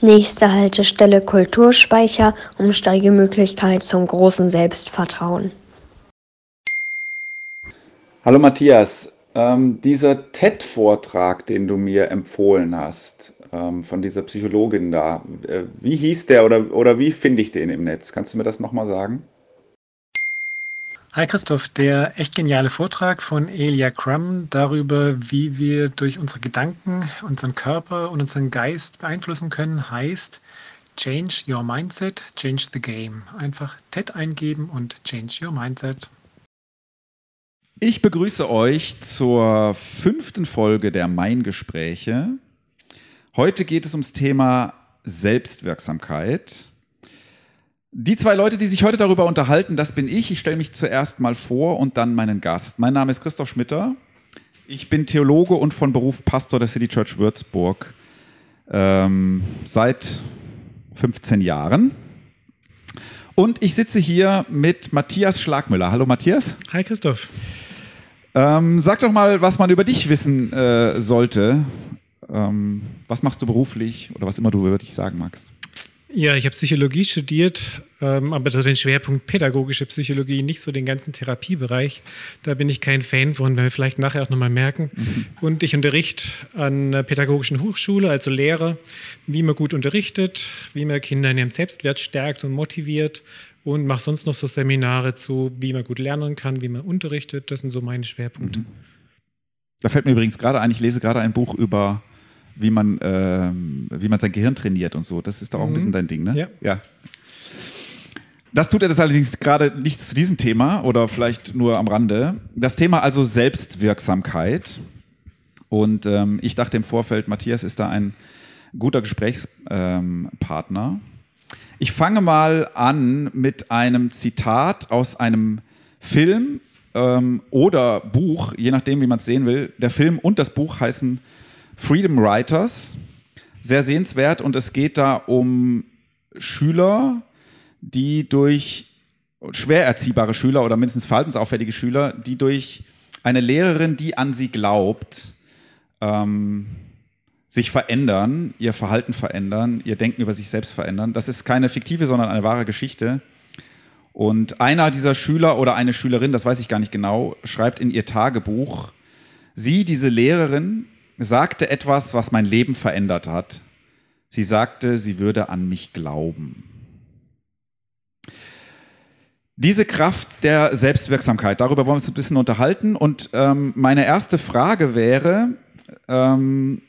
Nächste Haltestelle Kulturspeicher, Umsteigemöglichkeit zum großen Selbstvertrauen. Hallo Matthias, ähm, dieser TED-Vortrag, den du mir empfohlen hast, ähm, von dieser Psychologin da, äh, wie hieß der oder, oder wie finde ich den im Netz? Kannst du mir das nochmal sagen? Hi Christoph, der echt geniale Vortrag von Elia Crum darüber, wie wir durch unsere Gedanken unseren Körper und unseren Geist beeinflussen können, heißt Change Your Mindset, Change the Game. Einfach TED eingeben und Change Your Mindset. Ich begrüße euch zur fünften Folge der Main-Gespräche. Heute geht es ums Thema Selbstwirksamkeit. Die zwei Leute, die sich heute darüber unterhalten, das bin ich. Ich stelle mich zuerst mal vor und dann meinen Gast. Mein Name ist Christoph Schmitter. Ich bin Theologe und von Beruf Pastor der City Church Würzburg ähm, seit 15 Jahren. Und ich sitze hier mit Matthias Schlagmüller. Hallo Matthias. Hi Christoph. Ähm, sag doch mal, was man über dich wissen äh, sollte. Ähm, was machst du beruflich oder was immer du über dich sagen magst? Ja, ich habe Psychologie studiert, ähm, aber so den Schwerpunkt pädagogische Psychologie, nicht so den ganzen Therapiebereich. Da bin ich kein Fan von, werden wir vielleicht nachher auch nochmal merken. Mhm. Und ich unterrichte an einer pädagogischen Hochschule, also Lehrer, wie man gut unterrichtet, wie man Kinder in ihrem Selbstwert stärkt und motiviert und mache sonst noch so Seminare zu, wie man gut lernen kann, wie man unterrichtet. Das sind so meine Schwerpunkte. Mhm. Da fällt mir übrigens gerade ein, ich lese gerade ein Buch über wie man, äh, wie man sein Gehirn trainiert und so. Das ist doch auch ein bisschen mhm. dein Ding, ne? Ja. ja. Das tut er das allerdings gerade nicht zu diesem Thema oder vielleicht nur am Rande. Das Thema also Selbstwirksamkeit. Und ähm, ich dachte im Vorfeld, Matthias ist da ein guter Gesprächspartner. Ähm, ich fange mal an mit einem Zitat aus einem Film ähm, oder Buch, je nachdem, wie man es sehen will. Der Film und das Buch heißen Freedom Writers. Sehr sehenswert und es geht da um Schüler, die durch schwer erziehbare Schüler oder mindestens verhaltensauffällige Schüler, die durch eine Lehrerin, die an sie glaubt, ähm, sich verändern, ihr Verhalten verändern, ihr Denken über sich selbst verändern. Das ist keine fiktive, sondern eine wahre Geschichte. Und einer dieser Schüler oder eine Schülerin, das weiß ich gar nicht genau, schreibt in ihr Tagebuch, sie, diese Lehrerin, sagte etwas, was mein Leben verändert hat. Sie sagte, sie würde an mich glauben. Diese Kraft der Selbstwirksamkeit, darüber wollen wir uns ein bisschen unterhalten. Und ähm, meine erste Frage wäre, ähm,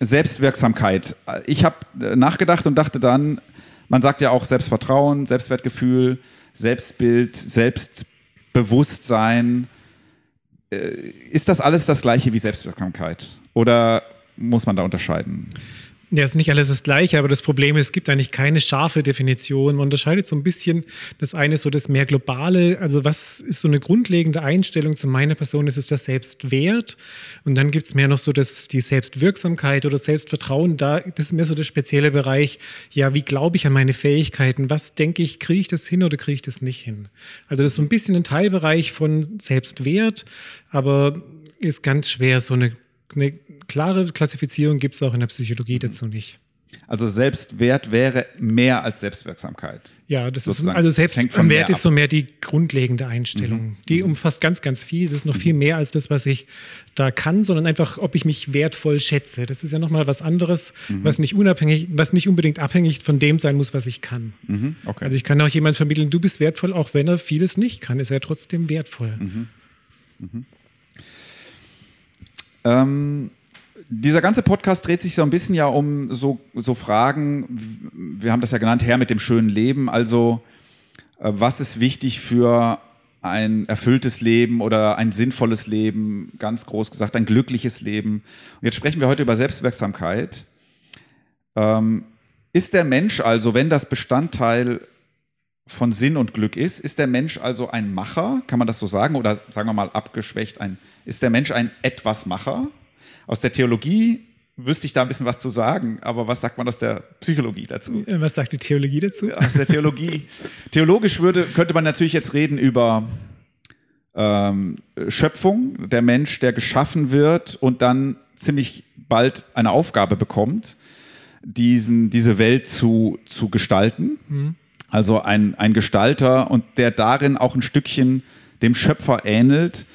Selbstwirksamkeit. Ich habe äh, nachgedacht und dachte dann, man sagt ja auch Selbstvertrauen, Selbstwertgefühl, Selbstbild, Selbstbewusstsein. Äh, ist das alles das gleiche wie Selbstwirksamkeit? Oder muss man da unterscheiden? Ja, ist nicht alles das Gleiche, aber das Problem ist, es gibt eigentlich keine scharfe Definition. Man unterscheidet so ein bisschen. Das eine so das mehr globale. Also, was ist so eine grundlegende Einstellung zu meiner Person? Ist der Selbstwert. Und dann gibt es mehr noch so das, die Selbstwirksamkeit oder Selbstvertrauen. Da, das ist mehr so der spezielle Bereich. Ja, wie glaube ich an meine Fähigkeiten? Was denke ich, kriege ich das hin oder kriege ich das nicht hin? Also, das ist so ein bisschen ein Teilbereich von Selbstwert, aber ist ganz schwer, so eine eine klare Klassifizierung gibt es auch in der Psychologie mhm. dazu nicht. Also Selbstwert wäre mehr als Selbstwirksamkeit. Ja, das ist also Selbstwert ist so mehr die grundlegende Einstellung. Mhm. Die mhm. umfasst ganz, ganz viel. Das ist noch mhm. viel mehr als das, was ich da kann, sondern einfach, ob ich mich wertvoll schätze. Das ist ja nochmal was anderes, mhm. was nicht unabhängig, was nicht unbedingt abhängig von dem sein muss, was ich kann. Mhm. Okay. Also ich kann auch jemand vermitteln, du bist wertvoll, auch wenn er vieles nicht kann, ist er trotzdem wertvoll. Ähm, dieser ganze Podcast dreht sich so ein bisschen ja um so, so Fragen, wir haben das ja genannt, Herr mit dem schönen Leben. Also, äh, was ist wichtig für ein erfülltes Leben oder ein sinnvolles Leben, ganz groß gesagt, ein glückliches Leben. Und jetzt sprechen wir heute über Selbstwirksamkeit. Ähm, ist der Mensch also, wenn das Bestandteil von Sinn und Glück ist, ist der Mensch also ein Macher, kann man das so sagen, oder sagen wir mal abgeschwächt, ein, ist der Mensch ein Etwasmacher? Aus der Theologie wüsste ich da ein bisschen was zu sagen, aber was sagt man aus der Psychologie dazu? Äh, was sagt die Theologie dazu? Aus der Theologie. Theologisch würde, könnte man natürlich jetzt reden über ähm, Schöpfung, der Mensch, der geschaffen wird und dann ziemlich bald eine Aufgabe bekommt diesen, diese Welt zu, zu gestalten. Mhm. Also ein, ein Gestalter und der darin auch ein Stückchen dem Schöpfer ähnelt.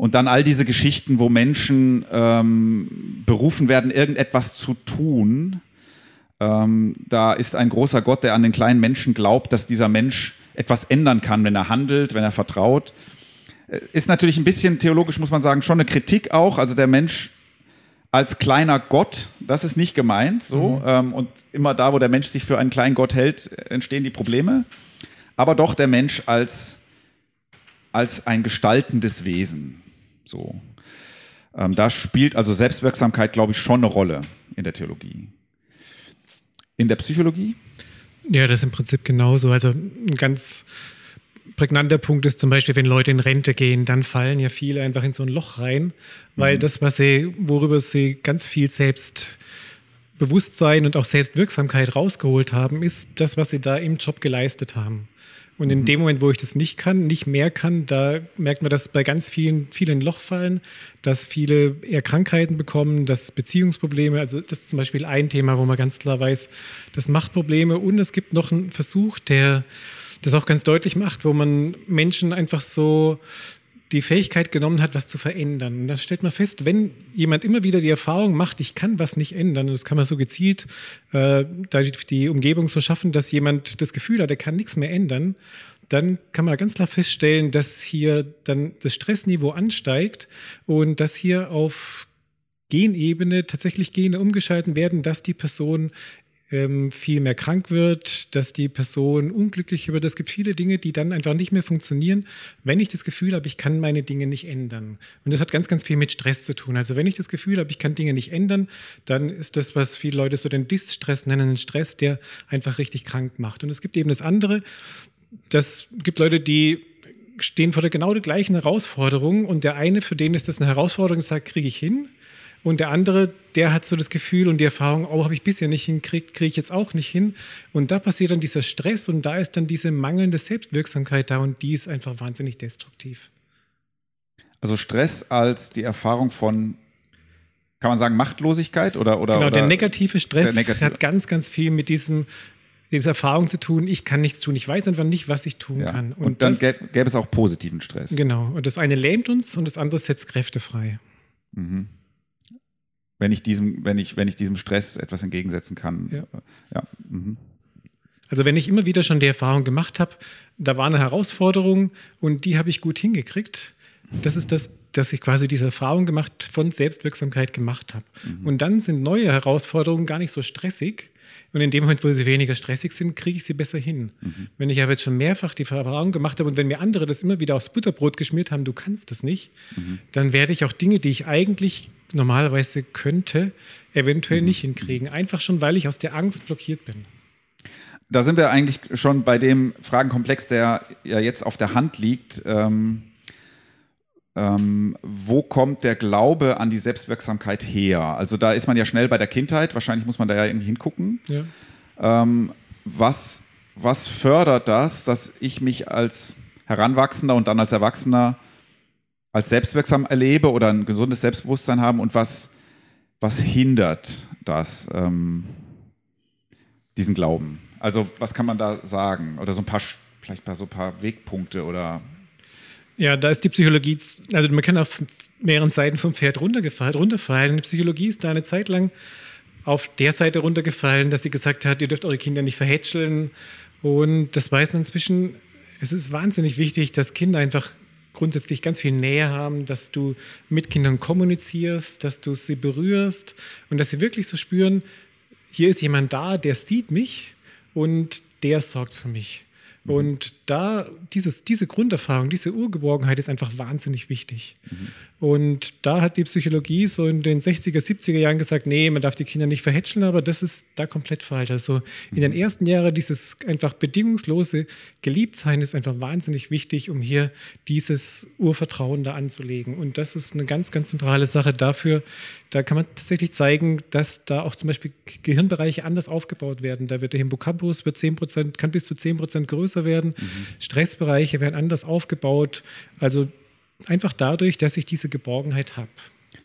Und dann all diese Geschichten, wo Menschen ähm, berufen werden, irgendetwas zu tun. Ähm, da ist ein großer Gott, der an den kleinen Menschen glaubt, dass dieser Mensch etwas ändern kann, wenn er handelt, wenn er vertraut. Äh, ist natürlich ein bisschen theologisch, muss man sagen, schon eine Kritik auch. Also der Mensch als kleiner Gott, das ist nicht gemeint. So. Mhm. Ähm, und immer da, wo der Mensch sich für einen kleinen Gott hält, entstehen die Probleme. Aber doch der Mensch als, als ein gestaltendes Wesen. So. Ähm, da spielt also Selbstwirksamkeit, glaube ich, schon eine Rolle in der Theologie. In der Psychologie? Ja, das ist im Prinzip genauso. Also ein ganz prägnanter Punkt ist zum Beispiel, wenn Leute in Rente gehen, dann fallen ja viele einfach in so ein Loch rein, weil mhm. das, was sie, worüber sie ganz viel Selbstbewusstsein und auch Selbstwirksamkeit rausgeholt haben, ist das, was sie da im Job geleistet haben. Und in mhm. dem Moment, wo ich das nicht kann, nicht mehr kann, da merkt man, dass bei ganz vielen, vielen Loch fallen, dass viele eher Krankheiten bekommen, dass Beziehungsprobleme, also das ist zum Beispiel ein Thema, wo man ganz klar weiß, das macht Probleme. Und es gibt noch einen Versuch, der das auch ganz deutlich macht, wo man Menschen einfach so die Fähigkeit genommen hat, was zu verändern. Und da stellt man fest, wenn jemand immer wieder die Erfahrung macht, ich kann was nicht ändern, und das kann man so gezielt äh, die Umgebung so schaffen, dass jemand das Gefühl hat, er kann nichts mehr ändern, dann kann man ganz klar feststellen, dass hier dann das Stressniveau ansteigt und dass hier auf Genebene tatsächlich Gene umgeschalten werden, dass die Person ähm, viel mehr krank wird, dass die Person unglücklich wird. Es gibt viele Dinge, die dann einfach nicht mehr funktionieren, wenn ich das Gefühl habe, ich kann meine Dinge nicht ändern. Und das hat ganz, ganz viel mit Stress zu tun. Also wenn ich das Gefühl habe, ich kann Dinge nicht ändern, dann ist das, was viele Leute so den Distress nennen, ein Stress, der einfach richtig krank macht. Und es gibt eben das andere, das gibt Leute, die stehen vor der genau der gleichen Herausforderung und der eine, für den ist das eine Herausforderung, sagt, kriege ich hin. Und der andere, der hat so das Gefühl und die Erfahrung, oh, habe ich bisher nicht hinkriegt, kriege ich jetzt auch nicht hin. Und da passiert dann dieser Stress und da ist dann diese mangelnde Selbstwirksamkeit da und die ist einfach wahnsinnig destruktiv. Also Stress als die Erfahrung von, kann man sagen, Machtlosigkeit oder oder Genau, oder der negative Stress der negative. hat ganz, ganz viel mit diesem diese Erfahrung zu tun, ich kann nichts tun, ich weiß einfach nicht, was ich tun ja. kann. Und, und dann das, gäbe es auch positiven Stress. Genau, und das eine lähmt uns und das andere setzt Kräfte frei. Mhm wenn ich diesem, wenn ich, wenn ich diesem Stress etwas entgegensetzen kann. Ja. ja. Mhm. Also wenn ich immer wieder schon die Erfahrung gemacht habe, da war eine Herausforderung und die habe ich gut hingekriegt, das ist das, dass ich quasi diese Erfahrung gemacht von Selbstwirksamkeit gemacht habe. Mhm. Und dann sind neue Herausforderungen gar nicht so stressig. Und in dem Moment, wo sie weniger stressig sind, kriege ich sie besser hin. Mhm. Wenn ich aber jetzt schon mehrfach die Erfahrung gemacht habe und wenn mir andere das immer wieder aufs Butterbrot geschmiert haben, du kannst das nicht, mhm. dann werde ich auch Dinge, die ich eigentlich normalerweise könnte, eventuell mhm. nicht hinkriegen. Einfach schon, weil ich aus der Angst blockiert bin. Da sind wir eigentlich schon bei dem Fragenkomplex, der ja jetzt auf der Hand liegt. Ähm, ähm, wo kommt der Glaube an die Selbstwirksamkeit her? Also da ist man ja schnell bei der Kindheit, wahrscheinlich muss man da ja irgendwie hingucken. Ja. Ähm, was, was fördert das, dass ich mich als Heranwachsender und dann als Erwachsener als selbstwirksam erlebe oder ein gesundes Selbstbewusstsein haben und was, was hindert das, ähm, diesen Glauben? Also was kann man da sagen? Oder so ein paar, vielleicht so ein paar Wegpunkte oder ja, da ist die Psychologie, also man kann auf mehreren Seiten vom Pferd runtergefallen, runterfallen. Die Psychologie ist da eine Zeit lang auf der Seite runtergefallen, dass sie gesagt hat, ihr dürft eure Kinder nicht verhätscheln. Und das weiß man inzwischen. Es ist wahnsinnig wichtig, dass Kinder einfach grundsätzlich ganz viel Nähe haben, dass du mit Kindern kommunizierst, dass du sie berührst und dass sie wirklich so spüren, hier ist jemand da, der sieht mich und der sorgt für mich. Mhm. Und da, dieses, diese Grunderfahrung, diese Urgeborgenheit ist einfach wahnsinnig wichtig. Mhm. Und da hat die Psychologie so in den 60er, 70er Jahren gesagt, nee, man darf die Kinder nicht verhätscheln, aber das ist da komplett falsch. Also in den mhm. ersten Jahren dieses einfach bedingungslose Geliebtsein ist einfach wahnsinnig wichtig, um hier dieses Urvertrauen da anzulegen. Und das ist eine ganz, ganz zentrale Sache dafür. Da kann man tatsächlich zeigen, dass da auch zum Beispiel Gehirnbereiche anders aufgebaut werden. Da wird der Hippocampus wird 10 kann bis zu 10 Prozent größer werden. Mhm. Stressbereiche werden anders aufgebaut. Also einfach dadurch, dass ich diese Geborgenheit habe.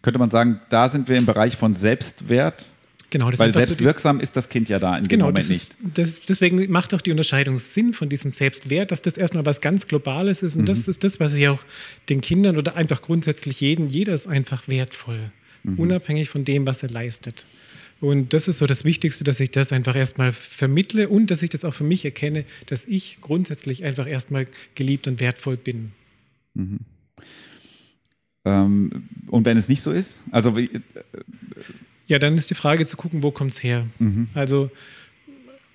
Könnte man sagen, da sind wir im Bereich von Selbstwert? Genau, das Weil ist einfach so die- selbstwirksam ist das Kind ja da in dem Genau, Moment das ist, nicht. das, deswegen macht auch die Unterscheidung Sinn von diesem Selbstwert, dass das erstmal was ganz Globales ist. Und Mhm. das ist das, was ich auch den Kindern oder einfach grundsätzlich jeden, jeder ist einfach wertvoll, Mhm. unabhängig von dem, was er leistet. Und das ist so das Wichtigste, dass ich das einfach erstmal vermittle und dass ich das auch für mich erkenne, dass ich grundsätzlich einfach erstmal geliebt und wertvoll bin. Ähm, und wenn es nicht so ist? Also wie, Ja, dann ist die Frage zu gucken, wo kommt es her? Also,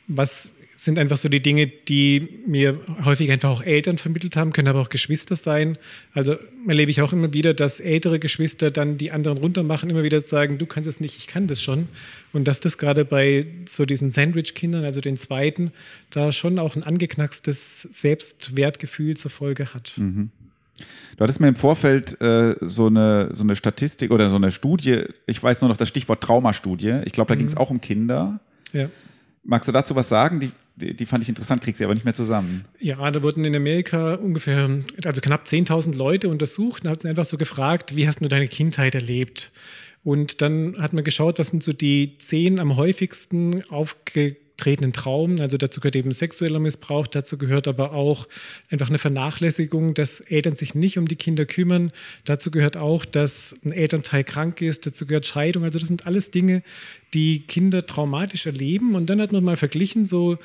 was sind einfach so die Dinge, die mir häufig einfach auch Eltern vermittelt haben, können aber auch Geschwister sein. Also erlebe ich auch immer wieder, dass ältere Geschwister dann die anderen runtermachen, immer wieder sagen, du kannst es nicht, ich kann das schon. Und dass das gerade bei so diesen Sandwich-Kindern, also den zweiten, da schon auch ein angeknackstes Selbstwertgefühl zur Folge hat. Du hattest mir im Vorfeld äh, so, eine, so eine Statistik oder so eine Studie, ich weiß nur noch das Stichwort Traumastudie. Ich glaube, da ging es auch um Kinder. Ja. Magst du dazu was sagen? Die, die, die fand ich interessant, krieg sie aber nicht mehr zusammen. Ja, da wurden in Amerika ungefähr, also knapp 10.000 Leute untersucht und hat einfach so gefragt, wie hast du deine Kindheit erlebt? Und dann hat man geschaut, was sind so die zehn am häufigsten aufgetretenen Traumen. Also dazu gehört eben sexueller Missbrauch, dazu gehört aber auch einfach eine Vernachlässigung, dass Eltern sich nicht um die Kinder kümmern. Dazu gehört auch, dass ein Elternteil krank ist. Dazu gehört Scheidung. Also das sind alles Dinge, die Kinder traumatisch erleben. Und dann hat man mal verglichen, so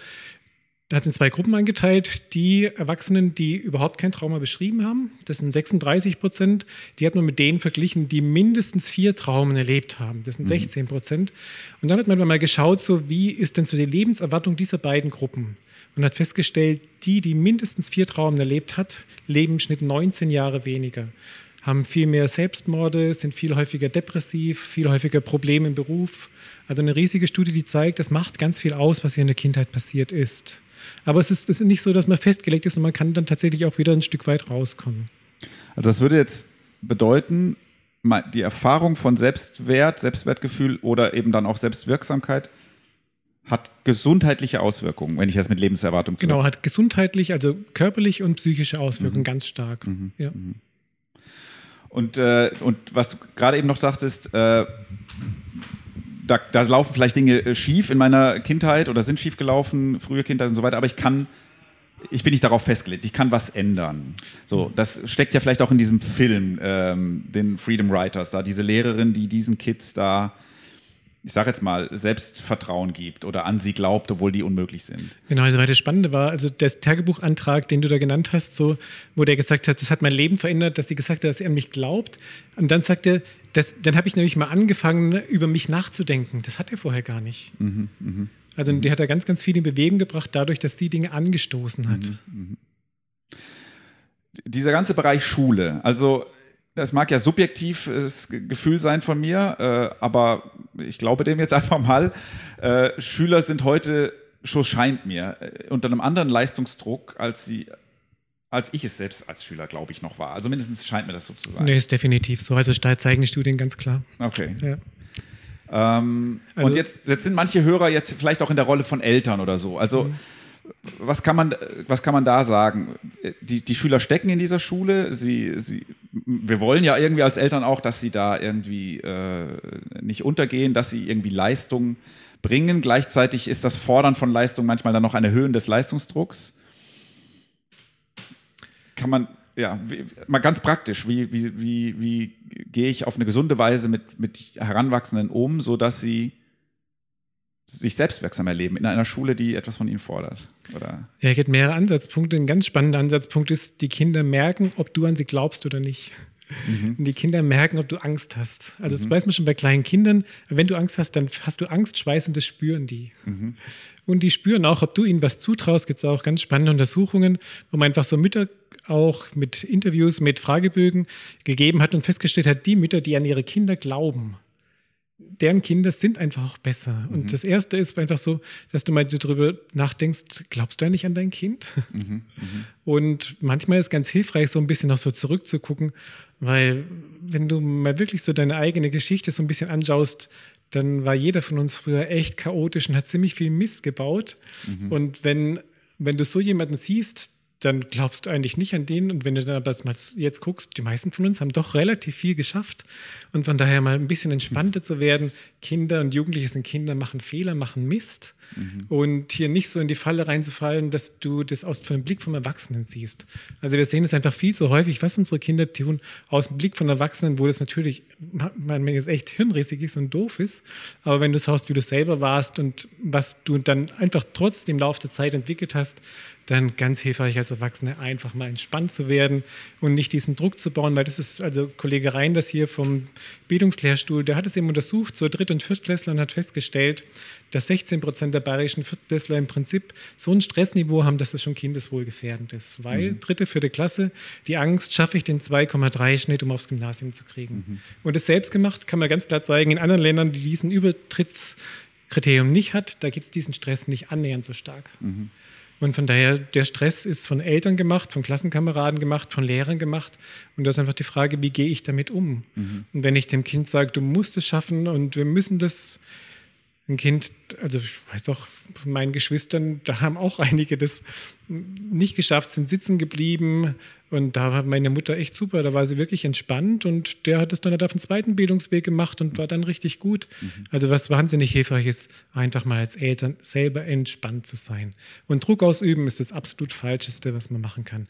da hat in zwei Gruppen eingeteilt. Die Erwachsenen, die überhaupt kein Trauma beschrieben haben, das sind 36 Prozent, die hat man mit denen verglichen, die mindestens vier Traumen erlebt haben. Das sind 16 Prozent. Und dann hat man mal geschaut, so wie ist denn so die Lebenserwartung dieser beiden Gruppen? Und hat festgestellt, die, die mindestens vier Traumen erlebt hat, leben im Schnitt 19 Jahre weniger haben viel mehr Selbstmorde, sind viel häufiger depressiv, viel häufiger Probleme im Beruf. Also eine riesige Studie, die zeigt, das macht ganz viel aus, was hier in der Kindheit passiert ist. Aber es ist, es ist nicht so, dass man festgelegt ist und man kann dann tatsächlich auch wieder ein Stück weit rauskommen. Also das würde jetzt bedeuten, die Erfahrung von Selbstwert, Selbstwertgefühl oder eben dann auch Selbstwirksamkeit hat gesundheitliche Auswirkungen, wenn ich das mit Lebenserwartung Genau, hat gesundheitlich, also körperlich und psychische Auswirkungen ganz stark. Ja. Und, äh, und was du gerade eben noch sagtest, äh, da, da laufen vielleicht Dinge äh, schief in meiner Kindheit oder sind schief gelaufen, frühe Kindheit und so weiter, aber ich kann, ich bin nicht darauf festgelegt, ich kann was ändern. So, das steckt ja vielleicht auch in diesem Film, ähm, den Freedom Writers, da diese Lehrerin, die diesen Kids da, ich sag jetzt mal, Selbstvertrauen gibt oder an sie glaubt, obwohl die unmöglich sind. Genau, also weil das Spannende war, also der Tagebuchantrag, den du da genannt hast, so, wo der gesagt hat, das hat mein Leben verändert, dass sie gesagt hat, dass er an mich glaubt. Und dann sagt er, das, dann habe ich nämlich mal angefangen, über mich nachzudenken. Das hat er vorher gar nicht. Also die hat er ganz, ganz viel in Bewegung gebracht, dadurch, dass sie Dinge angestoßen hat. dieser ganze Bereich Schule, also das mag ja subjektives Gefühl sein von mir, äh, aber ich glaube dem jetzt einfach mal. Äh, Schüler sind heute, so scheint mir, äh, unter einem anderen Leistungsdruck, als sie, als ich es selbst als Schüler, glaube ich, noch war. Also mindestens scheint mir das so zu sein. Nee, ist definitiv so. Also da zeigen die Studien ganz klar. Okay. Ja. Ähm, Also- und jetzt, jetzt sind manche Hörer jetzt vielleicht auch in der Rolle von Eltern oder so. Also was kann man, was kann man da sagen? Die, die Schüler stecken in dieser Schule. Sie, sie, wir wollen ja irgendwie als Eltern auch, dass sie da irgendwie äh, nicht untergehen, dass sie irgendwie Leistung bringen. Gleichzeitig ist das Fordern von Leistung manchmal dann noch ein Erhöhen des Leistungsdrucks. Kann man, ja, wie, mal ganz praktisch, wie, wie, wie, wie gehe ich auf eine gesunde Weise mit, mit Heranwachsenden um, sodass sie sich selbstwirksam erleben in einer Schule, die etwas von ihnen fordert? Oder? Ja, es gibt mehrere Ansatzpunkte. Ein ganz spannender Ansatzpunkt ist, die Kinder merken, ob du an sie glaubst oder nicht. Und die Kinder merken, ob du Angst hast. Also das weiß man schon bei kleinen Kindern. Wenn du Angst hast, dann hast du Angst, Schweiß und das spüren die. Und die spüren auch, ob du ihnen was zutraust. Gibt es auch ganz spannende Untersuchungen, wo man einfach so Mütter auch mit Interviews, mit Fragebögen gegeben hat und festgestellt hat, die Mütter, die an ihre Kinder glauben, deren Kinder sind einfach auch besser. Und das Erste ist einfach so, dass du mal darüber nachdenkst, glaubst du eigentlich an dein Kind? Und manchmal ist es ganz hilfreich, so ein bisschen noch so zurückzugucken, weil wenn du mal wirklich so deine eigene Geschichte so ein bisschen anschaust, dann war jeder von uns früher echt chaotisch und hat ziemlich viel Mist gebaut. Und wenn, wenn du so jemanden siehst, dann glaubst du eigentlich nicht an den. Und wenn du dann aber mal jetzt guckst, die meisten von uns haben doch relativ viel geschafft. Und von daher mal ein bisschen entspannter zu werden, Kinder und Jugendliche sind Kinder, machen Fehler, machen Mist. Mhm. Und hier nicht so in die Falle reinzufallen, dass du das aus dem Blick vom Erwachsenen siehst. Also wir sehen es einfach viel zu häufig, was unsere Kinder tun, aus dem Blick von Erwachsenen, wo das natürlich, man jetzt echt hirnrissig ist und doof ist. Aber wenn du schaust, wie du selber warst und was du dann einfach trotzdem im Laufe der Zeit entwickelt hast, dann ganz hilfreich als Erwachsene einfach mal entspannt zu werden und nicht diesen Druck zu bauen, weil das ist, also Kollege Rein, das hier vom Bildungslehrstuhl, der hat es eben untersucht, so Dritt- und Viertklässler und hat festgestellt, dass 16 Prozent der bayerischen Viertklässler im Prinzip so ein Stressniveau haben, dass das schon kindeswohlgefährdend ist, weil mhm. dritte, vierte Klasse, die Angst, schaffe ich den 2,3 Schnitt, um aufs Gymnasium zu kriegen. Mhm. Und das selbst gemacht, kann man ganz klar zeigen, in anderen Ländern, die diesen Übertrittskriterium nicht hat, da gibt es diesen Stress nicht annähernd so stark. Mhm. Und von daher, der Stress ist von Eltern gemacht, von Klassenkameraden gemacht, von Lehrern gemacht. Und da ist einfach die Frage, wie gehe ich damit um? Mhm. Und wenn ich dem Kind sage, du musst es schaffen und wir müssen das ein Kind, also ich weiß auch von meinen Geschwistern, da haben auch einige das nicht geschafft, sind sitzen geblieben und da war meine Mutter echt super, da war sie wirklich entspannt und der hat es dann halt auf den zweiten Bildungsweg gemacht und war dann richtig gut. Mhm. Also was wahnsinnig hilfreich ist, einfach mal als Eltern selber entspannt zu sein. Und Druck ausüben ist das absolut Falscheste, was man machen kann.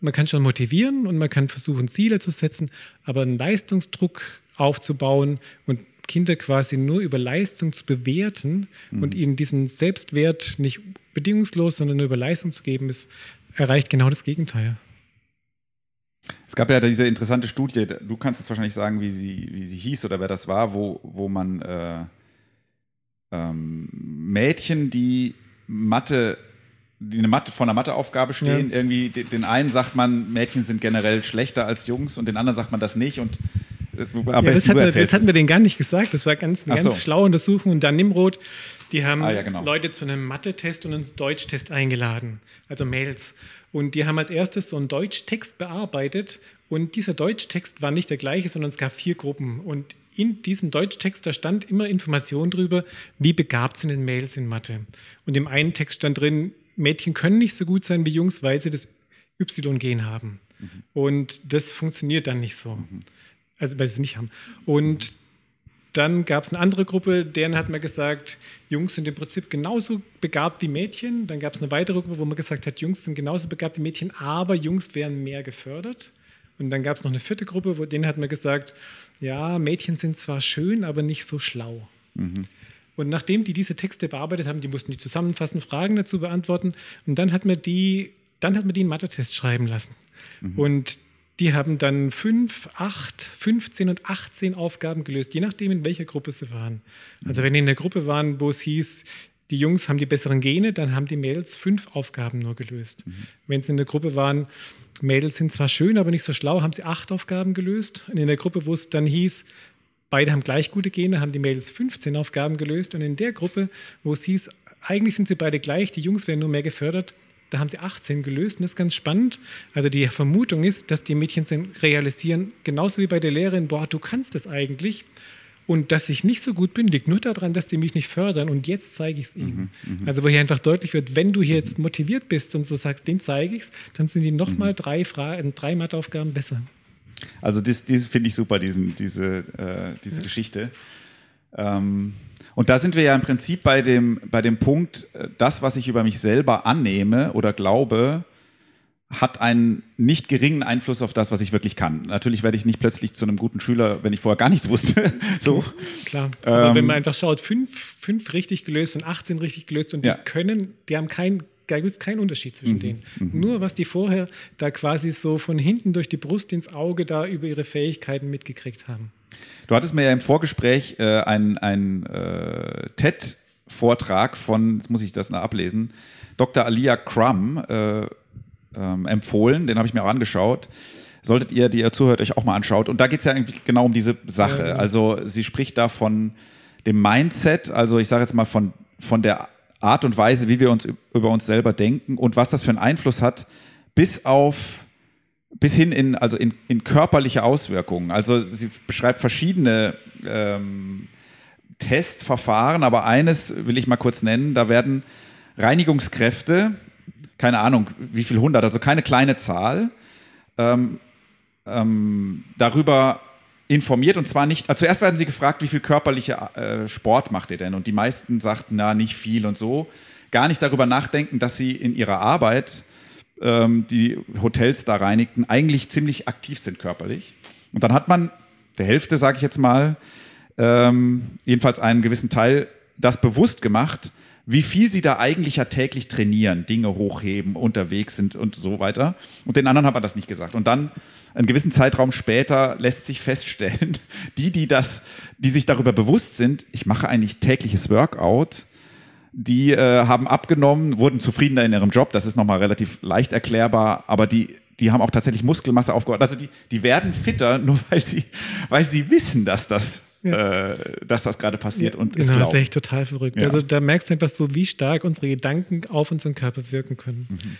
Man kann schon motivieren und man kann versuchen, Ziele zu setzen, aber einen Leistungsdruck aufzubauen und Kinder quasi nur über Leistung zu bewerten mhm. und ihnen diesen Selbstwert nicht bedingungslos, sondern nur über Leistung zu geben, ist, erreicht genau das Gegenteil. Es gab ja diese interessante Studie, du kannst jetzt wahrscheinlich sagen, wie sie, wie sie hieß oder wer das war, wo, wo man äh, ähm, Mädchen, die Mathe, die eine Mathe, vor einer Matheaufgabe stehen, ja. irgendwie den einen sagt man, Mädchen sind generell schlechter als Jungs und den anderen sagt man das nicht und ja, das, hat mir, das hatten wir denen gar nicht gesagt. Das war ganz, eine Ach ganz so. schlaue Untersuchung. Und dann Nimrod, die haben ah, ja, genau. Leute zu einem Mathe-Test und einem Deutschtest eingeladen, also Mails. Und die haben als erstes so einen Deutschtext bearbeitet. Und dieser Deutschtext war nicht der gleiche, sondern es gab vier Gruppen. Und in diesem Deutschtext, da stand immer Information drüber, wie begabt sind denn Mails in Mathe. Und im einen Text stand drin, Mädchen können nicht so gut sein wie Jungs, weil sie das Y-Gen haben. Mhm. Und das funktioniert dann nicht so. Mhm also weil sie es nicht haben. Und dann gab es eine andere Gruppe, deren hat man gesagt, Jungs sind im Prinzip genauso begabt wie Mädchen. Dann gab es eine weitere Gruppe, wo man gesagt hat, Jungs sind genauso begabt wie Mädchen, aber Jungs wären mehr gefördert. Und dann gab es noch eine vierte Gruppe, wo denen hat man gesagt, ja, Mädchen sind zwar schön, aber nicht so schlau. Mhm. Und nachdem die diese Texte bearbeitet haben, die mussten die zusammenfassen, Fragen dazu beantworten. Und dann hat man die, dann hat man die einen Mathe-Test schreiben lassen. Mhm. Und die haben dann fünf, acht, 15 und 18 Aufgaben gelöst, je nachdem, in welcher Gruppe sie waren. Also wenn die in der Gruppe waren, wo es hieß, die Jungs haben die besseren Gene, dann haben die Mädels fünf Aufgaben nur gelöst. Mhm. Wenn sie in der Gruppe waren, Mädels sind zwar schön, aber nicht so schlau, haben sie acht Aufgaben gelöst. Und in der Gruppe, wo es dann hieß, beide haben gleich gute Gene, haben die Mädels 15 Aufgaben gelöst. Und in der Gruppe, wo es hieß, eigentlich sind sie beide gleich, die Jungs werden nur mehr gefördert, da haben sie 18 gelöst und das ist ganz spannend. Also die Vermutung ist, dass die Mädchen realisieren, genauso wie bei der Lehrerin, boah, du kannst das eigentlich. Und dass ich nicht so gut bin, liegt nur daran, dass die mich nicht fördern und jetzt zeige ich es ihnen. Mhm, mhm, also wo hier einfach deutlich wird, wenn du hier jetzt motiviert bist und so sagst, den zeige ich es, dann sind die nochmal mhm. drei, Fragen, drei Matheaufgaben besser. Also das, das finde ich super, diesen, diese, äh, diese ja. Geschichte. Ähm, und da sind wir ja im Prinzip bei dem, bei dem Punkt, äh, das, was ich über mich selber annehme oder glaube, hat einen nicht geringen Einfluss auf das, was ich wirklich kann. Natürlich werde ich nicht plötzlich zu einem guten Schüler, wenn ich vorher gar nichts wusste. so. Klar. Aber ähm, wenn man einfach schaut, fünf, fünf richtig gelöst und 18 richtig gelöst und die ja. können, die haben keinen da gibt es keinen Unterschied zwischen mhm. denen. Mhm. Nur was die vorher da quasi so von hinten durch die Brust ins Auge da über ihre Fähigkeiten mitgekriegt haben. Du hattest mir ja im Vorgespräch äh, einen äh, TED-Vortrag von, jetzt muss ich das noch ablesen, Dr. Alia Crum äh, ähm, empfohlen. Den habe ich mir auch angeschaut. Solltet ihr, die ihr zuhört, euch auch mal anschaut. Und da geht es ja eigentlich genau um diese Sache. Also sie spricht da von dem Mindset, also ich sage jetzt mal von, von der Art und Weise, wie wir uns über uns selber denken und was das für einen Einfluss hat, bis auf bis hin in, also in, in körperliche Auswirkungen. Also sie beschreibt verschiedene ähm, Testverfahren, aber eines will ich mal kurz nennen, da werden Reinigungskräfte, keine Ahnung, wie viel hundert, also keine kleine Zahl, ähm, ähm, darüber informiert und zwar nicht, also zuerst werden sie gefragt, wie viel körperliche äh, Sport macht ihr denn? Und die meisten sagten, na, nicht viel und so. Gar nicht darüber nachdenken, dass sie in ihrer Arbeit ähm, die Hotels da reinigten, eigentlich ziemlich aktiv sind körperlich. Und dann hat man der Hälfte, sage ich jetzt mal, ähm, jedenfalls einen gewissen Teil, das bewusst gemacht, wie viel sie da eigentlich ja täglich trainieren, Dinge hochheben, unterwegs sind und so weiter. Und den anderen hat man das nicht gesagt. Und dann einen gewissen Zeitraum später lässt sich feststellen, die, die das, die sich darüber bewusst sind, ich mache eigentlich tägliches Workout, die äh, haben abgenommen, wurden zufriedener in ihrem Job, das ist nochmal relativ leicht erklärbar, aber die, die haben auch tatsächlich Muskelmasse aufgebaut. Also die, die werden fitter, nur weil sie, weil sie wissen, dass das ja. äh, dass das gerade passiert ja, und genau, das ist echt total verrückt. Ja. Also da merkst du einfach so, wie stark unsere Gedanken auf unseren Körper wirken können. Mhm.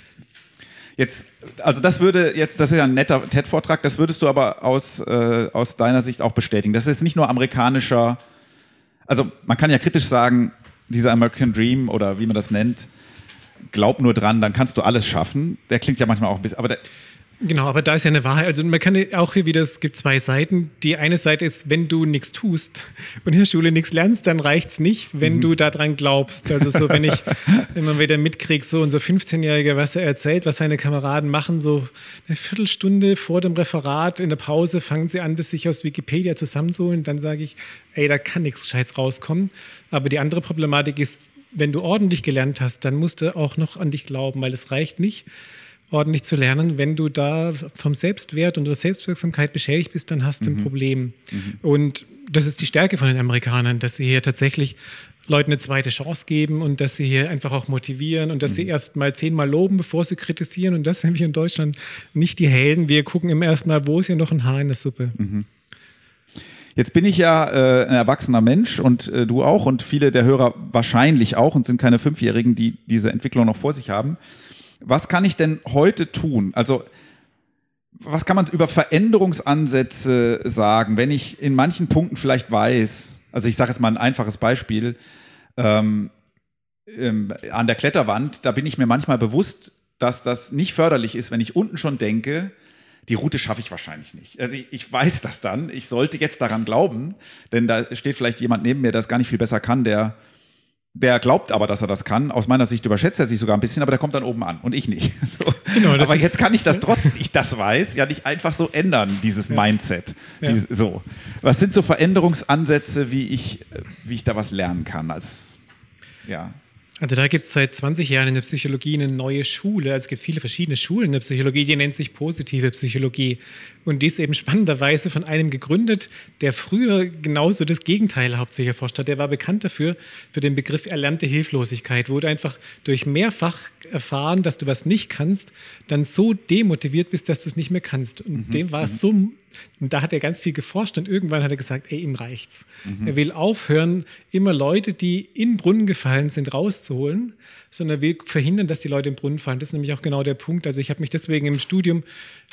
Jetzt, also das würde jetzt, das ist ja ein netter TED-Vortrag, das würdest du aber aus, äh, aus deiner Sicht auch bestätigen. Das ist nicht nur amerikanischer, also man kann ja kritisch sagen, dieser American Dream oder wie man das nennt, glaub nur dran, dann kannst du alles schaffen. Der klingt ja manchmal auch ein bisschen, aber der, Genau, aber da ist ja eine Wahrheit. Also man kann auch hier wieder, es gibt zwei Seiten. Die eine Seite ist, wenn du nichts tust und in der Schule nichts lernst, dann reicht es nicht, wenn mhm. du daran glaubst. Also so, wenn ich immer wieder mitkriege, so unser 15-Jähriger, was er erzählt, was seine Kameraden machen, so eine Viertelstunde vor dem Referat in der Pause fangen sie an, das sich aus Wikipedia zusammenzuholen. Dann sage ich, ey, da kann nichts Scheiß rauskommen. Aber die andere Problematik ist, wenn du ordentlich gelernt hast, dann musst du auch noch an dich glauben, weil es reicht nicht, ordentlich zu lernen. Wenn du da vom Selbstwert und der Selbstwirksamkeit beschädigt bist, dann hast du mhm. ein Problem. Mhm. Und das ist die Stärke von den Amerikanern, dass sie hier tatsächlich Leuten eine zweite Chance geben und dass sie hier einfach auch motivieren und dass mhm. sie erst mal zehnmal loben, bevor sie kritisieren. Und das sind wir in Deutschland nicht die Helden. Wir gucken im ersten Mal, wo ist hier noch ein Haar in der Suppe. Mhm. Jetzt bin ich ja äh, ein erwachsener Mensch und äh, du auch und viele der Hörer wahrscheinlich auch und sind keine Fünfjährigen, die diese Entwicklung noch vor sich haben was kann ich denn heute tun? Also, was kann man über Veränderungsansätze sagen, wenn ich in manchen Punkten vielleicht weiß, also ich sage jetzt mal ein einfaches Beispiel, ähm, ähm, an der Kletterwand, da bin ich mir manchmal bewusst, dass das nicht förderlich ist, wenn ich unten schon denke, die Route schaffe ich wahrscheinlich nicht. Also ich, weiß das dann, ich sollte jetzt daran glauben, denn da steht vielleicht jemand neben mir, der es gar nicht viel besser kann, der der glaubt aber, dass er das kann. Aus meiner Sicht überschätzt er sich sogar ein bisschen, aber der kommt dann oben an und ich nicht. So. Genau, aber jetzt kann ich das, trotz ich das weiß, ja nicht einfach so ändern, dieses ja. Mindset. Ja. Dieses, so. Was sind so Veränderungsansätze, wie ich, wie ich da was lernen kann? Als, ja. Also da gibt es seit 20 Jahren in der Psychologie eine neue Schule. Also es gibt viele verschiedene Schulen in der Psychologie, die nennt sich positive Psychologie. Und die ist eben spannenderweise von einem gegründet, der früher genauso das Gegenteil hauptsächlich erforscht hat. Der war bekannt dafür, für den Begriff erlernte Hilflosigkeit, wo du einfach durch mehrfach erfahren, dass du was nicht kannst, dann so demotiviert bist, dass du es nicht mehr kannst. Und mhm. dem war es mhm. so, und da hat er ganz viel geforscht und irgendwann hat er gesagt, ey, ihm reicht's. Mhm. Er will aufhören, immer Leute, die in Brunnen gefallen sind, rauszuholen, sondern will verhindern, dass die Leute im Brunnen fallen. Das ist nämlich auch genau der Punkt. Also ich habe mich deswegen im Studium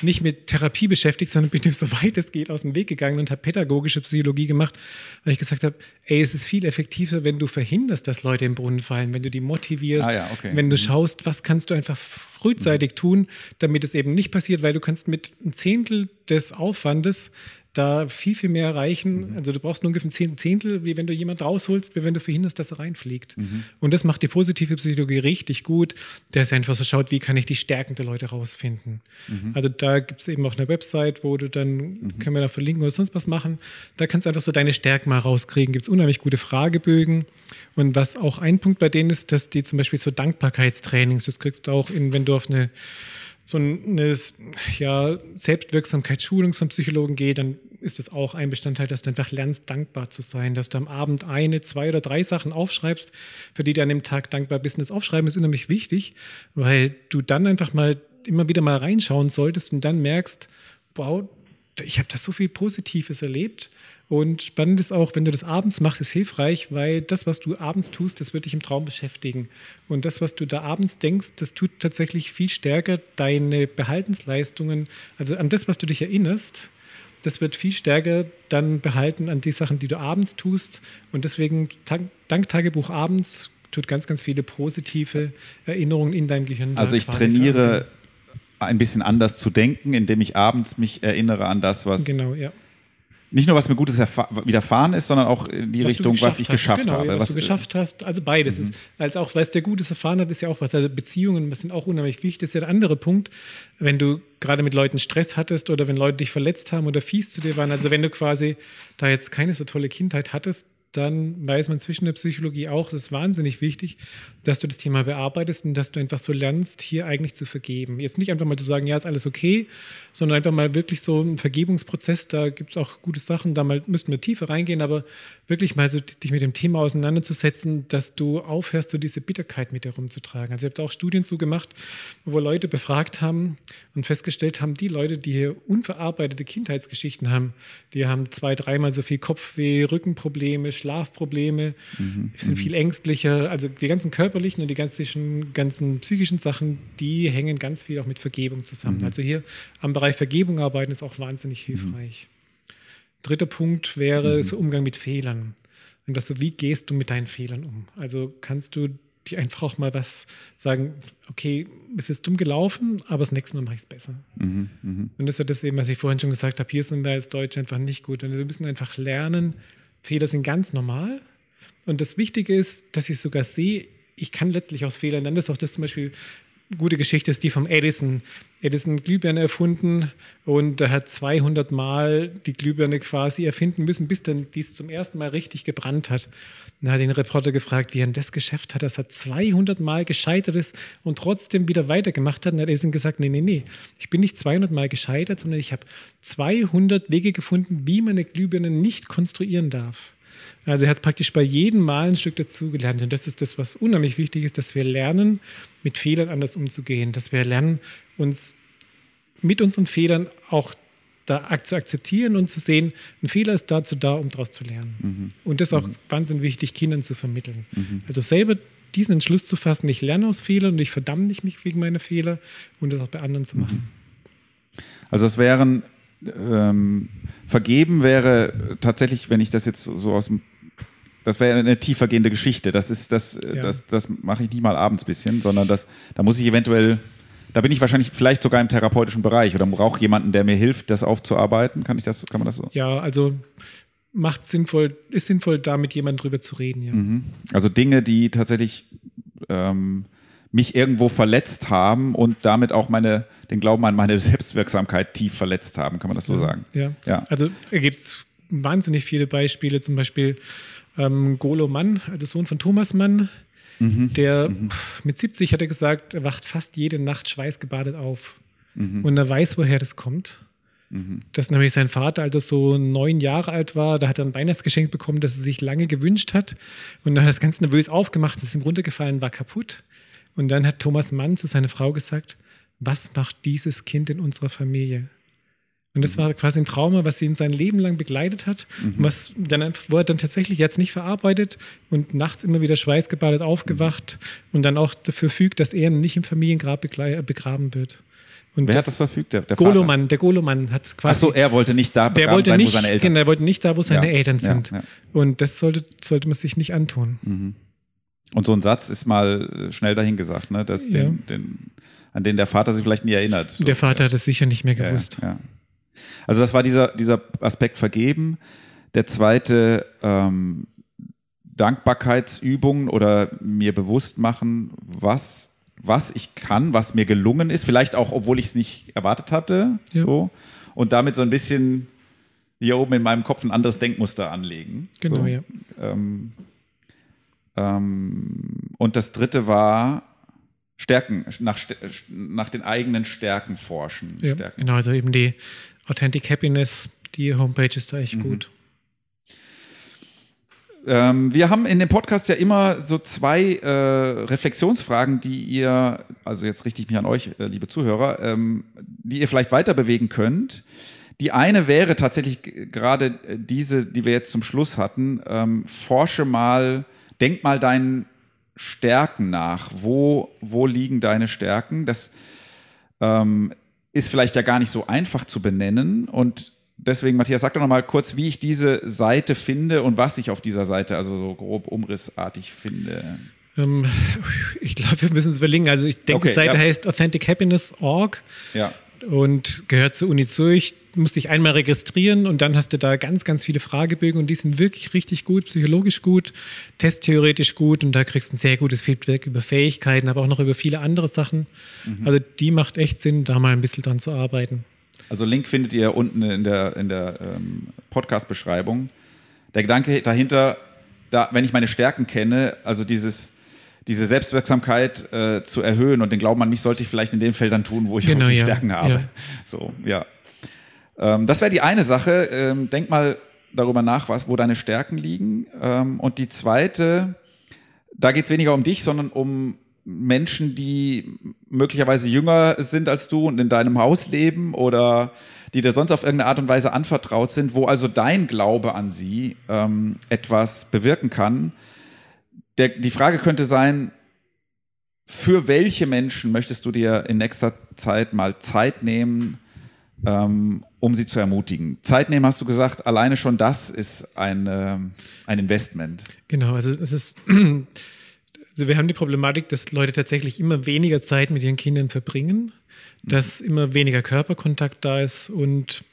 nicht mit Therapie beschäftigt, sondern bin so weit es geht aus dem Weg gegangen und habe pädagogische Psychologie gemacht, weil ich gesagt habe, ey, es ist viel effektiver, wenn du verhinderst, dass Leute im Brunnen fallen, wenn du die motivierst, ah ja, okay. wenn du mhm. schaust, was kannst du einfach frühzeitig mhm. tun, damit es eben nicht passiert, weil du kannst mit einem Zehntel des Aufwandes da viel, viel mehr erreichen. Mhm. Also du brauchst nur ungefähr ein Zehntel, wie wenn du jemand rausholst, wie wenn du verhinderst, dass er reinfliegt. Mhm. Und das macht die positive Psychologie richtig gut, der ist einfach so schaut, wie kann ich die Stärken der Leute rausfinden. Mhm. Also da gibt es eben auch eine Website, wo du dann, mhm. können wir da verlinken oder sonst was machen, da kannst du einfach so deine Stärken mal rauskriegen. Gibt es unheimlich gute Fragebögen. Und was auch ein Punkt bei denen ist, dass die zum Beispiel so Dankbarkeitstrainings, das kriegst du auch in, wenn du auf eine so eine ja, Selbstwirksamkeitsschulung zum Psychologen geht, dann ist es auch ein Bestandteil, dass du einfach lernst, dankbar zu sein, dass du am Abend eine, zwei oder drei Sachen aufschreibst, für die du an dem Tag dankbar bist. Und das Aufschreiben ist unheimlich wichtig, weil du dann einfach mal immer wieder mal reinschauen solltest und dann merkst, wow, ich habe da so viel Positives erlebt. Und spannend ist auch, wenn du das abends machst, ist hilfreich, weil das, was du abends tust, das wird dich im Traum beschäftigen. Und das, was du da abends denkst, das tut tatsächlich viel stärker deine Behaltensleistungen, also an das, was du dich erinnerst, das wird viel stärker dann behalten an die Sachen, die du abends tust. Und deswegen, dank Tagebuch abends, tut ganz, ganz viele positive Erinnerungen in deinem Gehirn. Also ich trainiere ein bisschen anders zu denken, indem ich abends mich erinnere an das, was. Genau, ja. nicht nur, was mir Gutes widerfahren ist, sondern auch in die was Richtung, was ich hast. geschafft genau, habe. Ja, was, was, du geschafft hast, also beides. Mhm. Ist, als auch, was der Gutes erfahren hat, ist ja auch was. Also Beziehungen sind auch unheimlich wichtig. Das ist ja der andere Punkt, wenn du gerade mit Leuten Stress hattest oder wenn Leute dich verletzt haben oder fies zu dir waren. Also wenn du quasi da jetzt keine so tolle Kindheit hattest, dann weiß man zwischen der Psychologie auch, das ist wahnsinnig wichtig, dass du das Thema bearbeitest und dass du einfach so lernst, hier eigentlich zu vergeben. Jetzt nicht einfach mal zu sagen, ja, ist alles okay, sondern einfach mal wirklich so ein Vergebungsprozess, da gibt es auch gute Sachen, da müssten wir tiefer reingehen, aber wirklich mal so dich mit dem Thema auseinanderzusetzen, dass du aufhörst, so diese Bitterkeit mit herumzutragen. Also ich habe da auch Studien zu gemacht, wo Leute befragt haben und festgestellt haben, die Leute, die hier unverarbeitete Kindheitsgeschichten haben, die haben zwei, dreimal so viel Kopfweh, Rückenprobleme, Schlafprobleme, mhm. sind mhm. viel ängstlicher. Also die ganzen körperlichen und die ganzen, ganzen psychischen Sachen, die hängen ganz viel auch mit Vergebung zusammen. Mhm. Also hier am Bereich Vergebung arbeiten ist auch wahnsinnig hilfreich. Dritter Punkt wäre mhm. so Umgang mit Fehlern. Und das so, wie gehst du mit deinen Fehlern um? Also kannst du dir einfach auch mal was sagen, okay, es ist dumm gelaufen, aber das nächste Mal mache ich es besser. Mhm, mh. Und das ist ja das eben, was ich vorhin schon gesagt habe, hier sind wir als Deutsche einfach nicht gut. Und wir müssen einfach lernen, Fehler sind ganz normal. Und das Wichtige ist, dass ich sogar sehe, ich kann letztlich aus Fehlern lernen. Das ist auch das zum Beispiel, gute Geschichte ist die vom Edison. Edison Glühbirne erfunden und er hat 200 Mal die Glühbirne quasi erfinden müssen, bis dann dies zum ersten Mal richtig gebrannt hat. Dann hat den Reporter gefragt, wie er das Geschäft hat, dass er 200 Mal gescheitert ist und trotzdem wieder weitergemacht hat. Und hat Edison gesagt, nee, nee, nee, ich bin nicht 200 Mal gescheitert, sondern ich habe 200 Wege gefunden, wie man eine Glühbirne nicht konstruieren darf. Also er hat praktisch bei jedem Mal ein Stück dazu gelernt. Und das ist das, was unheimlich wichtig ist, dass wir lernen, mit Fehlern anders umzugehen, dass wir lernen, uns mit unseren Fehlern auch da zu akzeptieren und zu sehen, ein Fehler ist dazu da, um daraus zu lernen. Mhm. Und das ist auch mhm. wahnsinnig wichtig, Kindern zu vermitteln. Mhm. Also selber diesen Entschluss zu fassen, ich lerne aus Fehlern und ich verdamme nicht mich wegen meiner Fehler und das auch bei anderen zu machen. Mhm. Also das wären ähm, vergeben wäre tatsächlich, wenn ich das jetzt so aus dem das wäre eine tiefergehende Geschichte. Das ist das, ja. das, das mache ich nicht mal abends bisschen, sondern das, da muss ich eventuell, da bin ich wahrscheinlich vielleicht sogar im therapeutischen Bereich oder brauche jemanden, der mir hilft, das aufzuarbeiten. Kann ich das, kann man das so? Ja, also macht sinnvoll, ist sinnvoll, da mit jemandem drüber zu reden, ja. Mhm. Also Dinge, die tatsächlich ähm, mich irgendwo verletzt haben und damit auch meine, den Glauben an meine Selbstwirksamkeit tief verletzt haben, kann man das so sagen? Ja. ja. Also da gibt es wahnsinnig viele Beispiele, zum Beispiel ähm, Golo Mann, also Sohn von Thomas Mann, mhm. der mhm. mit 70 hat er gesagt, er wacht fast jede Nacht schweißgebadet auf. Mhm. Und er weiß, woher das kommt. Mhm. Das ist nämlich sein Vater, als er so neun Jahre alt war, da hat er ein Weihnachtsgeschenk bekommen, das er sich lange gewünscht hat. Und dann hat er das ganz nervös aufgemacht, es ist ihm runtergefallen, war kaputt. Und dann hat Thomas Mann zu seiner Frau gesagt, was macht dieses Kind in unserer Familie? Und das mhm. war quasi ein Trauma, was ihn sein Leben lang begleitet hat, mhm. was dann, wo er dann tatsächlich jetzt nicht verarbeitet und nachts immer wieder schweißgebadet aufgewacht mhm. und dann auch dafür fügt, dass er nicht im Familiengrab begraben wird. Und Wer das, hat das verfügt? Der, der Goloman, der Goloman hat quasi. Ach so, er wollte nicht da begraben sein, nicht, wo seine Eltern. Genau, er wollte nicht da, wo seine ja, Eltern sind. Ja, ja. Und das sollte, sollte man sich nicht antun. Und so ein Satz ist mal schnell dahingesagt, ne? Dass den, den, an den der Vater sich vielleicht nie erinnert. So. Der Vater hat es sicher nicht mehr gewusst. ja. Also das war dieser, dieser Aspekt vergeben. Der zweite, ähm, Dankbarkeitsübungen oder mir bewusst machen, was, was ich kann, was mir gelungen ist, vielleicht auch, obwohl ich es nicht erwartet hatte. Ja. So. Und damit so ein bisschen hier oben in meinem Kopf ein anderes Denkmuster anlegen. Genau, so. ja. Ähm, ähm, und das dritte war Stärken, nach, nach den eigenen Stärken forschen. Ja, Stärken. Genau, also eben die Authentic Happiness, die Homepage ist da echt mhm. gut. Ähm, wir haben in dem Podcast ja immer so zwei äh, Reflexionsfragen, die ihr, also jetzt richte ich mich an euch, äh, liebe Zuhörer, ähm, die ihr vielleicht weiter bewegen könnt. Die eine wäre tatsächlich gerade diese, die wir jetzt zum Schluss hatten. Ähm, forsche mal, denk mal deinen Stärken nach. Wo, wo liegen deine Stärken? Das ähm, ist vielleicht ja gar nicht so einfach zu benennen. Und deswegen, Matthias, sag doch noch mal kurz, wie ich diese Seite finde und was ich auf dieser Seite, also so grob umrissartig finde. Ähm, ich glaube, wir müssen es überlegen. Also ich denke, okay, die Seite ja. heißt authentichappiness.org ja. und gehört zur Uni Zürich. Musst dich einmal registrieren und dann hast du da ganz, ganz viele Fragebögen und die sind wirklich richtig gut, psychologisch gut, testtheoretisch gut und da kriegst du ein sehr gutes Feedback über Fähigkeiten, aber auch noch über viele andere Sachen. Mhm. Also die macht echt Sinn, da mal ein bisschen dran zu arbeiten. Also Link findet ihr unten in der, in der ähm, Podcast-Beschreibung. Der Gedanke dahinter, da, wenn ich meine Stärken kenne, also dieses diese Selbstwirksamkeit äh, zu erhöhen und den Glauben an mich sollte ich vielleicht in den Feldern tun, wo ich genau, ja. Stärken habe. Ja. So, ja. Ähm, das wäre die eine Sache. Ähm, denk mal darüber nach, was, wo deine Stärken liegen. Ähm, und die zweite, da geht es weniger um dich, sondern um Menschen, die möglicherweise jünger sind als du und in deinem Haus leben oder die dir sonst auf irgendeine Art und Weise anvertraut sind, wo also dein Glaube an sie ähm, etwas bewirken kann der, die Frage könnte sein, für welche Menschen möchtest du dir in nächster Zeit mal Zeit nehmen, ähm, um sie zu ermutigen? Zeit nehmen, hast du gesagt, alleine schon das ist ein, äh, ein Investment. Genau, also es ist. Also wir haben die Problematik, dass Leute tatsächlich immer weniger Zeit mit ihren Kindern verbringen, dass immer weniger Körperkontakt da ist und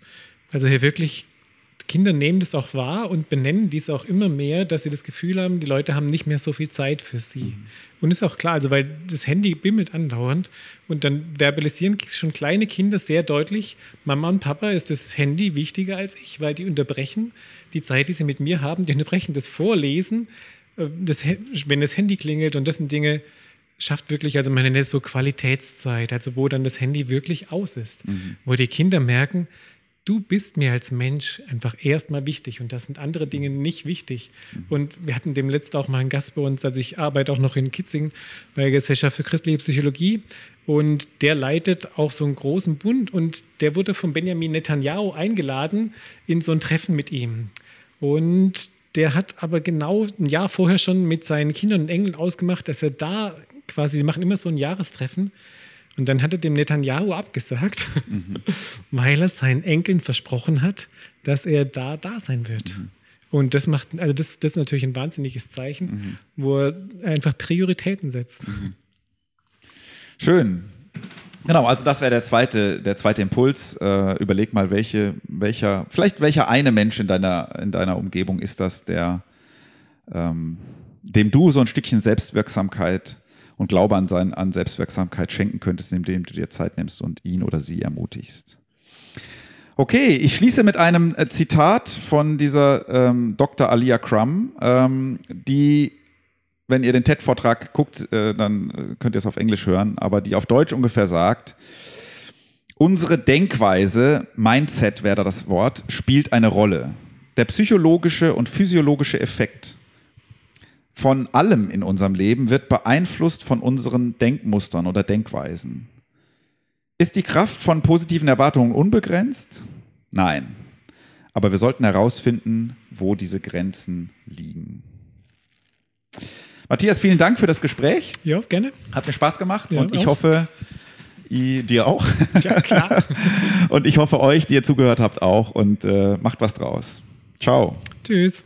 also hier wirklich Kinder nehmen das auch wahr und benennen dies auch immer mehr, dass sie das Gefühl haben, die Leute haben nicht mehr so viel Zeit für sie. Mhm. Und ist auch klar, also weil das Handy bimmelt andauernd und dann verbalisieren schon kleine Kinder sehr deutlich, Mama und Papa ist das Handy wichtiger als ich, weil die unterbrechen die Zeit, die sie mit mir haben, die unterbrechen das Vorlesen, äh, das, wenn das Handy klingelt und das sind Dinge, schafft wirklich, also man nennt es so Qualitätszeit, also wo dann das Handy wirklich aus ist, mhm. wo die Kinder merken, du bist mir als Mensch einfach erstmal wichtig und das sind andere Dinge nicht wichtig. Und wir hatten dem letzten auch mal einen Gast bei uns, also ich arbeite auch noch in Kitzingen bei der Gesellschaft für christliche Psychologie und der leitet auch so einen großen Bund und der wurde von Benjamin Netanyahu eingeladen in so ein Treffen mit ihm. Und der hat aber genau ein Jahr vorher schon mit seinen Kindern und Engeln ausgemacht, dass er da quasi, die machen immer so ein Jahrestreffen, und dann hat er dem Netanyahu abgesagt, mhm. weil er seinen Enkeln versprochen hat, dass er da da sein wird. Mhm. Und das macht, also das, das ist natürlich ein wahnsinniges Zeichen, mhm. wo er einfach Prioritäten setzt. Mhm. Schön. Genau, also das wäre der zweite, der zweite Impuls. Äh, überleg mal, welche, welcher, vielleicht welcher eine Mensch in deiner, in deiner Umgebung ist das, der, ähm, dem du so ein Stückchen Selbstwirksamkeit und Glaube an, sein, an Selbstwirksamkeit schenken könntest, indem du dir Zeit nimmst und ihn oder sie ermutigst. Okay, ich schließe mit einem äh, Zitat von dieser ähm, Dr. Alia Crum, ähm, die, wenn ihr den TED-Vortrag guckt, äh, dann äh, könnt ihr es auf Englisch hören, aber die auf Deutsch ungefähr sagt, unsere Denkweise, Mindset wäre da das Wort, spielt eine Rolle. Der psychologische und physiologische Effekt von allem in unserem Leben wird beeinflusst von unseren Denkmustern oder Denkweisen. Ist die Kraft von positiven Erwartungen unbegrenzt? Nein. Aber wir sollten herausfinden, wo diese Grenzen liegen. Matthias, vielen Dank für das Gespräch. Ja, gerne. Hat mir Spaß gemacht ja, und ich auch. hoffe, I, dir auch. Ja, klar. und ich hoffe euch, die ihr zugehört habt, auch und äh, macht was draus. Ciao. Tschüss.